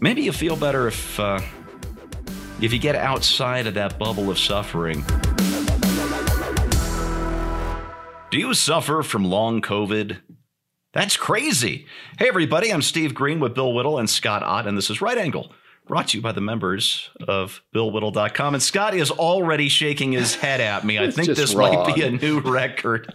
maybe you feel better if uh, if you get outside of that bubble of suffering. Do you suffer from long COVID? That's crazy. Hey, everybody, I'm Steve Green with Bill Whittle and Scott Ott, and this is Right Angle, brought to you by the members of BillWhittle.com. And Scott is already shaking his head at me. I think this wrong. might be a new record.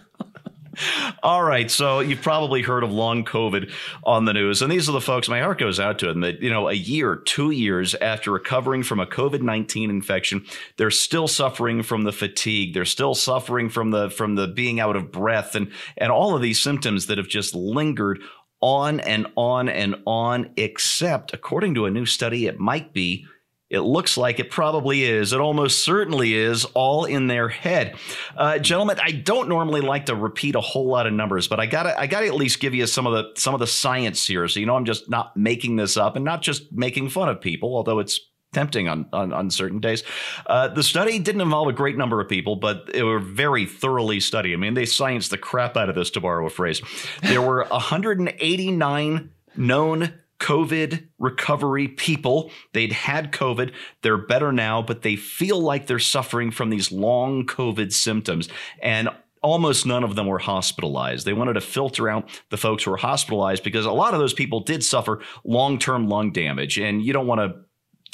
All right, so you've probably heard of long COVID on the news, and these are the folks. My heart goes out to them that you know a year, two years after recovering from a COVID nineteen infection, they're still suffering from the fatigue. They're still suffering from the from the being out of breath and and all of these symptoms that have just lingered on and on and on. Except, according to a new study, it might be it looks like it probably is. It almost certainly is all in their head. Uh, gentlemen, I don't normally like to repeat a whole lot of numbers, but I gotta I gotta at least give you some of the some of the science here. So you know I'm just not making this up and not just making fun of people, although it's tempting on, on, on certain days. Uh, the study didn't involve a great number of people, but they were very thoroughly studied. I mean, they scienced the crap out of this, to borrow a phrase. There were 189 known COVID recovery people. They'd had COVID. They're better now, but they feel like they're suffering from these long COVID symptoms. And almost none of them were hospitalized. They wanted to filter out the folks who were hospitalized because a lot of those people did suffer long term lung damage. And you don't want to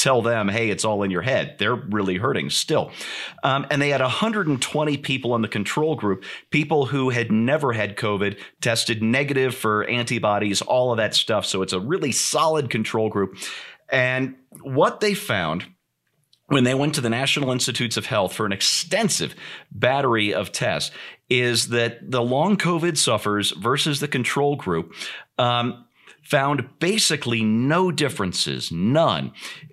tell them, hey, it's all in your head. They're really hurting still. Um, and they had 120 people in the control group, people who had never had COVID, tested negative for antibodies, all of that stuff. So it's a really solid control group. And what they found when they went to the National Institutes of Health for an extensive battery of tests is that the long COVID sufferers versus the control group um, found basically no differences, none,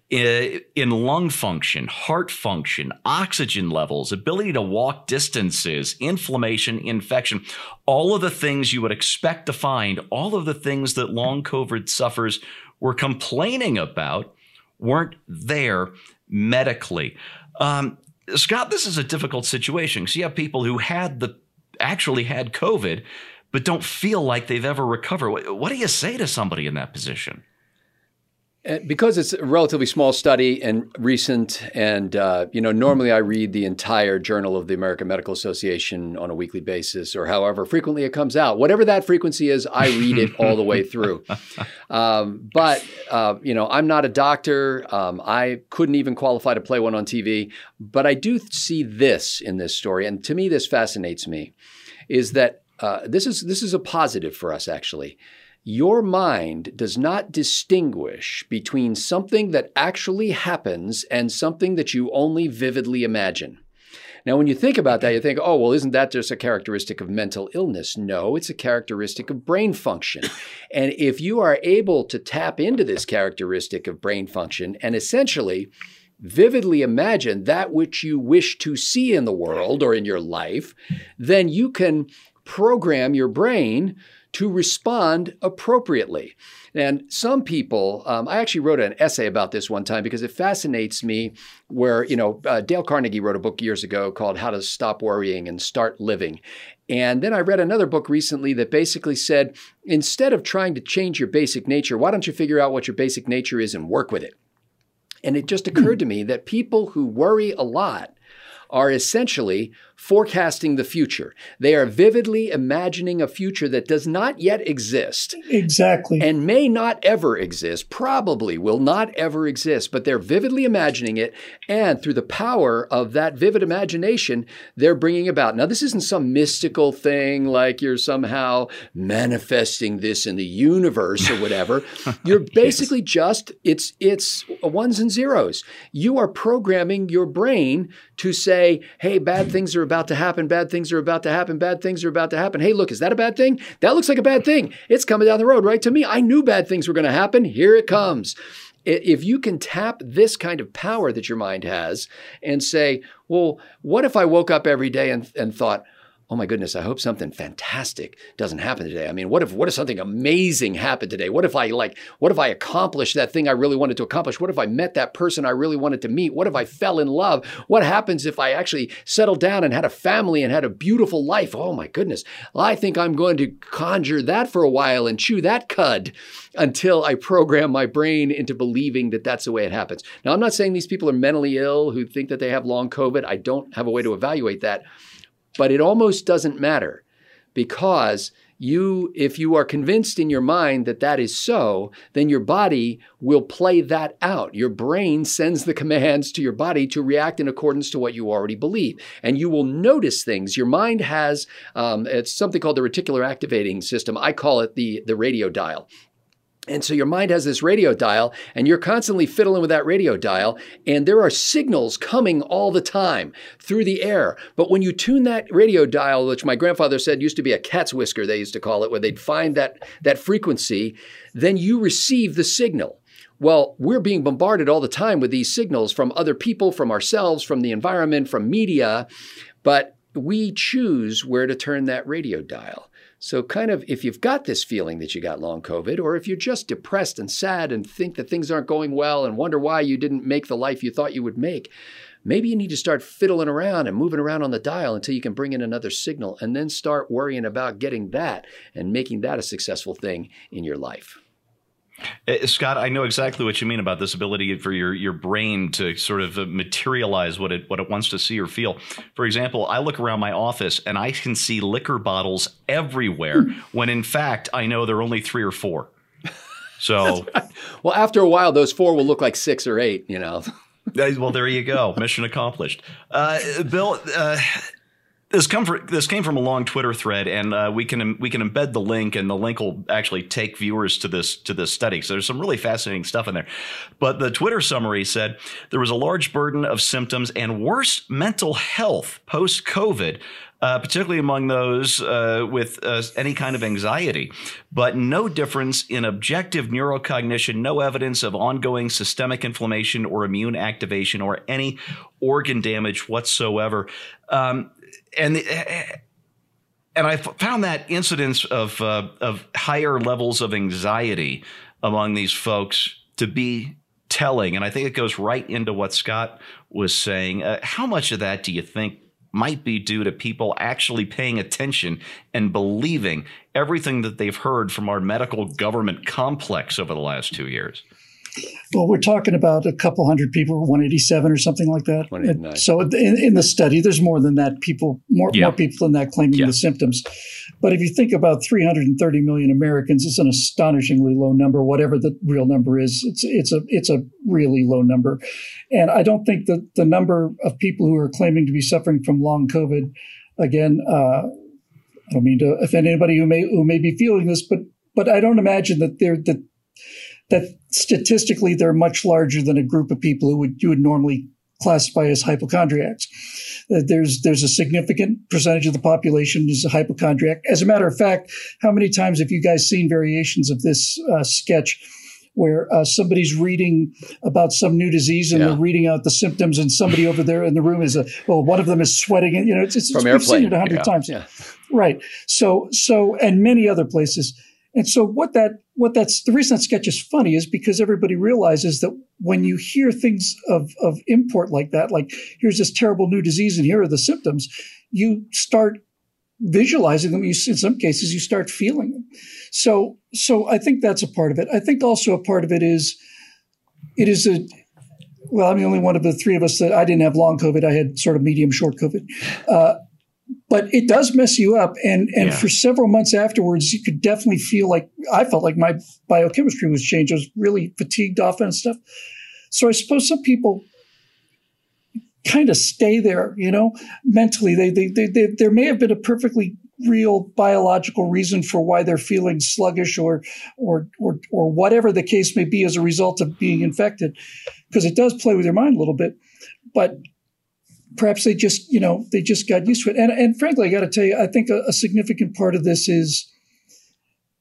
in lung function, heart function, oxygen levels, ability to walk distances, inflammation, infection, all of the things you would expect to find, all of the things that long COVID sufferers were complaining about weren't there medically. Um, Scott, this is a difficult situation because you have people who had the actually had COVID, but don't feel like they've ever recovered. What do you say to somebody in that position? Uh, because it's a relatively small study and recent, and uh, you know, normally I read the entire Journal of the American Medical Association on a weekly basis, or however frequently it comes out. Whatever that frequency is, I read it all the way through. Um, but uh, you know, I'm not a doctor. Um, I couldn't even qualify to play one on TV. But I do see this in this story, and to me, this fascinates me. Is that uh, this is this is a positive for us actually your mind does not distinguish between something that actually happens and something that you only vividly imagine. Now, when you think about that, you think, oh, well, isn't that just a characteristic of mental illness? No, it's a characteristic of brain function. and if you are able to tap into this characteristic of brain function and essentially vividly imagine that which you wish to see in the world or in your life, then you can program your brain to respond appropriately. And some people, um, I actually wrote an essay about this one time because it fascinates me. Where, you know, uh, Dale Carnegie wrote a book years ago called How to Stop Worrying and Start Living. And then I read another book recently that basically said instead of trying to change your basic nature, why don't you figure out what your basic nature is and work with it? And it just occurred to me that people who worry a lot are essentially forecasting the future. They are vividly imagining a future that does not yet exist. Exactly. And may not ever exist, probably will not ever exist, but they're vividly imagining it. And through the power of that vivid imagination, they're bringing about. Now, this isn't some mystical thing like you're somehow manifesting this in the universe or whatever. You're basically yes. just, it's, it's ones and zeros. You are programming your brain to say, hey, bad things are about to happen, bad things are about to happen, bad things are about to happen. Hey, look, is that a bad thing? That looks like a bad thing. It's coming down the road, right to me. I knew bad things were going to happen. Here it comes. If you can tap this kind of power that your mind has and say, well, what if I woke up every day and, and thought, oh my goodness, I hope something fantastic doesn't happen today. I mean, what if what if something amazing happened today? What if I like what if I accomplished that thing I really wanted to accomplish? What if I met that person I really wanted to meet? What if I fell in love? What happens if I actually settled down and had a family and had a beautiful life? Oh my goodness. I think I'm going to conjure that for a while and chew that cud until I program my brain into believing that that's the way it happens. Now, I'm not saying these people are mentally ill who think that they have long COVID. I don't have a way to evaluate that. But it almost doesn't matter because you if you are convinced in your mind that that is so then your body will play that out. Your brain sends the commands to your body to react in accordance to what you already believe. And you will notice things. Your mind has um, it's something called the reticular activating system. I call it the the radio dial and so your mind has this radio dial, and you're constantly fiddling with that radio dial, and there are signals coming all the time through the air. But when you tune that radio dial, which my grandfather said used to be a cat's whisker, they used to call it, where they'd find that, that frequency, then you receive the signal. Well, we're being bombarded all the time with these signals from other people, from ourselves, from the environment, from media, but we choose where to turn that radio dial. So, kind of, if you've got this feeling that you got long COVID, or if you're just depressed and sad and think that things aren't going well and wonder why you didn't make the life you thought you would make, maybe you need to start fiddling around and moving around on the dial until you can bring in another signal and then start worrying about getting that and making that a successful thing in your life. Uh, Scott, I know exactly what you mean about this ability for your your brain to sort of uh, materialize what it what it wants to see or feel. For example, I look around my office and I can see liquor bottles everywhere when in fact I know there are only 3 or 4. So Well, after a while those 4 will look like 6 or 8, you know. well, there you go. Mission accomplished. Uh, Bill, uh, this come from, this came from a long Twitter thread, and uh, we can we can embed the link, and the link will actually take viewers to this to this study. So there's some really fascinating stuff in there. But the Twitter summary said there was a large burden of symptoms and worse mental health post COVID. Uh, particularly among those uh, with uh, any kind of anxiety, but no difference in objective neurocognition, no evidence of ongoing systemic inflammation or immune activation or any organ damage whatsoever. Um, and and I found that incidence of uh, of higher levels of anxiety among these folks to be telling, and I think it goes right into what Scott was saying. Uh, how much of that do you think might be due to people actually paying attention and believing everything that they've heard from our medical government complex over the last two years? Well, we're talking about a couple hundred people, 187 or something like that. So in, in, the study, there's more than that. People, more yeah. more people than that claiming yeah. the symptoms. But if you think about 330 million Americans, it's an astonishingly low number. Whatever the real number is, it's it's a it's a really low number. And I don't think that the number of people who are claiming to be suffering from long COVID, again, uh, I don't mean to offend anybody who may who may be feeling this, but but I don't imagine that they're that that statistically they're much larger than a group of people who would you would normally classify as hypochondriacs. Uh, there's there's a significant percentage of the population is a hypochondriac. As a matter of fact, how many times have you guys seen variations of this uh, sketch? Where uh, somebody's reading about some new disease and yeah. they're reading out the symptoms, and somebody over there in the room is a well, one of them is sweating, you know, it's, it's from we've seen it a hundred yeah. times, yeah. right? So, so, and many other places. And so what that what that's the reason that sketch is funny is because everybody realizes that when you hear things of of import like that, like here's this terrible new disease and here are the symptoms, you start visualizing them. You, in some cases, you start feeling them. So so I think that's a part of it. I think also a part of it is it is a well, I'm the only one of the three of us that I didn't have long COVID. I had sort of medium short COVID. Uh, but it does mess you up. And, and yeah. for several months afterwards, you could definitely feel like I felt like my biochemistry was changed. I was really fatigued off and stuff. So I suppose some people kind of stay there, you know, mentally. They, they, they, they, there may have been a perfectly real biological reason for why they're feeling sluggish or, or, or, or whatever the case may be as a result of being infected, because it does play with your mind a little bit. But perhaps they just, you know, they just got used to it. And, and frankly, I got to tell you, I think a, a, significant part of this is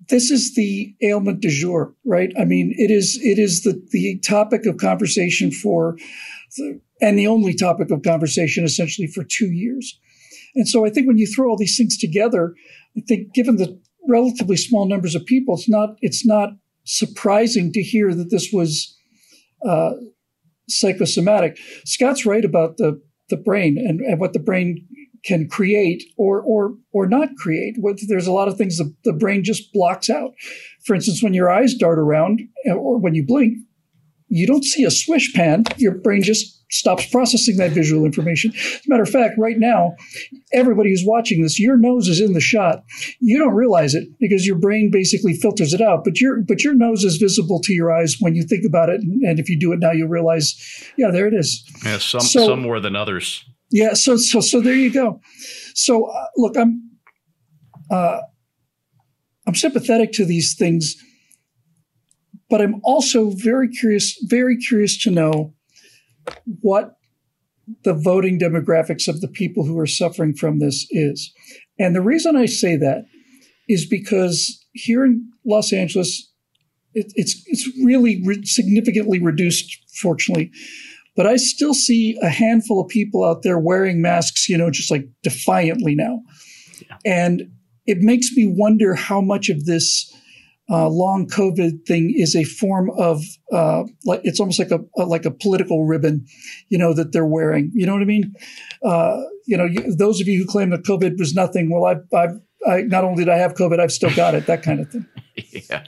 this is the ailment du jour, right? I mean, it is it is the the topic of conversation for, the, and the only topic of conversation essentially for two years. And so I think when you throw all these things together, I think given the relatively small numbers of people, it's not it's not surprising to hear that this was uh, psychosomatic. Scott's right about the the brain and, and what the brain can create or or or not create. There's a lot of things the, the brain just blocks out. For instance, when your eyes dart around uh, or when you blink, you don't see a swish pan. Your brain just stops processing that visual information. As a matter of fact, right now, everybody who's watching this, your nose is in the shot. You don't realize it because your brain basically filters it out, but your but your nose is visible to your eyes when you think about it. And if you do it now, you'll realize, yeah, there it is. Yeah, some so, some more than others. Yeah, so so so there you go. So uh, look, I'm uh, I'm sympathetic to these things, but I'm also very curious, very curious to know what the voting demographics of the people who are suffering from this is. And the reason I say that is because here in Los Angeles, it, it's it's really re- significantly reduced, fortunately. But I still see a handful of people out there wearing masks, you know, just like defiantly now. Yeah. And it makes me wonder how much of this uh, long COVID thing is a form of uh, like it's almost like a, a, like a political ribbon, you know, that they're wearing. You know what I mean? Uh, you know, you, those of you who claim that COVID was nothing, well, I've, I've I, not only did I have COVID, I've still got it. That kind of thing. yeah.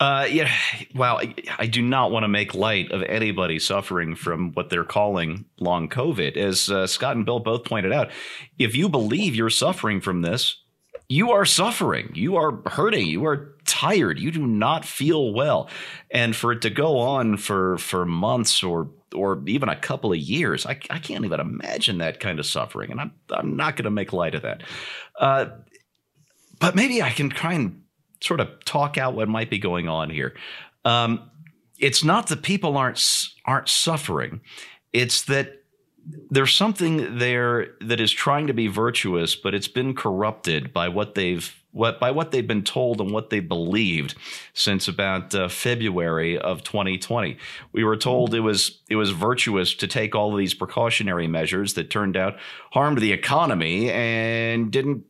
Uh, yeah, well, I, I do not want to make light of anybody suffering from what they're calling long COVID. As uh, Scott and Bill both pointed out, if you believe you're suffering from this, you are suffering. You are hurting. You are tired. You do not feel well. And for it to go on for for months or or even a couple of years, I, I can't even imagine that kind of suffering. And I'm I'm not going to make light of that. Uh, but maybe I can try and sort of talk out what might be going on here. Um, it's not that people aren't aren't suffering; it's that there's something there that is trying to be virtuous, but it's been corrupted by what they've what by what they've been told and what they believed since about uh, February of 2020. We were told it was it was virtuous to take all of these precautionary measures that turned out harmed the economy and didn't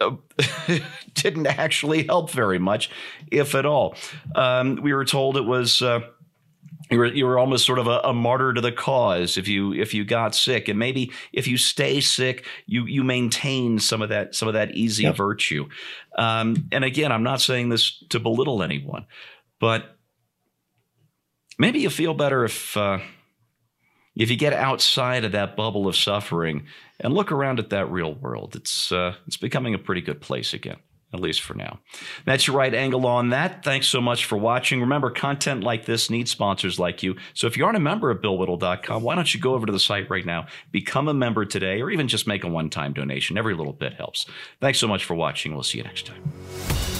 didn't actually help very much, if at all. Um, we were told it was. Uh, you were you were almost sort of a, a, martyr to the cause if you if you got sick. And maybe if you stay sick you you maintain some of that some of that easy yep. virtue. Um, and again i'm not saying this to belittle anyone but maybe you feel better if uh, if you get outside of that bubble of suffering and look around at that real world. It's uh, it's becoming a pretty good place again at least for now. That's your right angle on that. Thanks so much for watching. Remember, content like this needs sponsors like you. So if you aren't a member of BillWhittle.com, why don't you go over to the site right now, become a member today, or even just make a one time donation? Every little bit helps. Thanks so much for watching. We'll see you next time.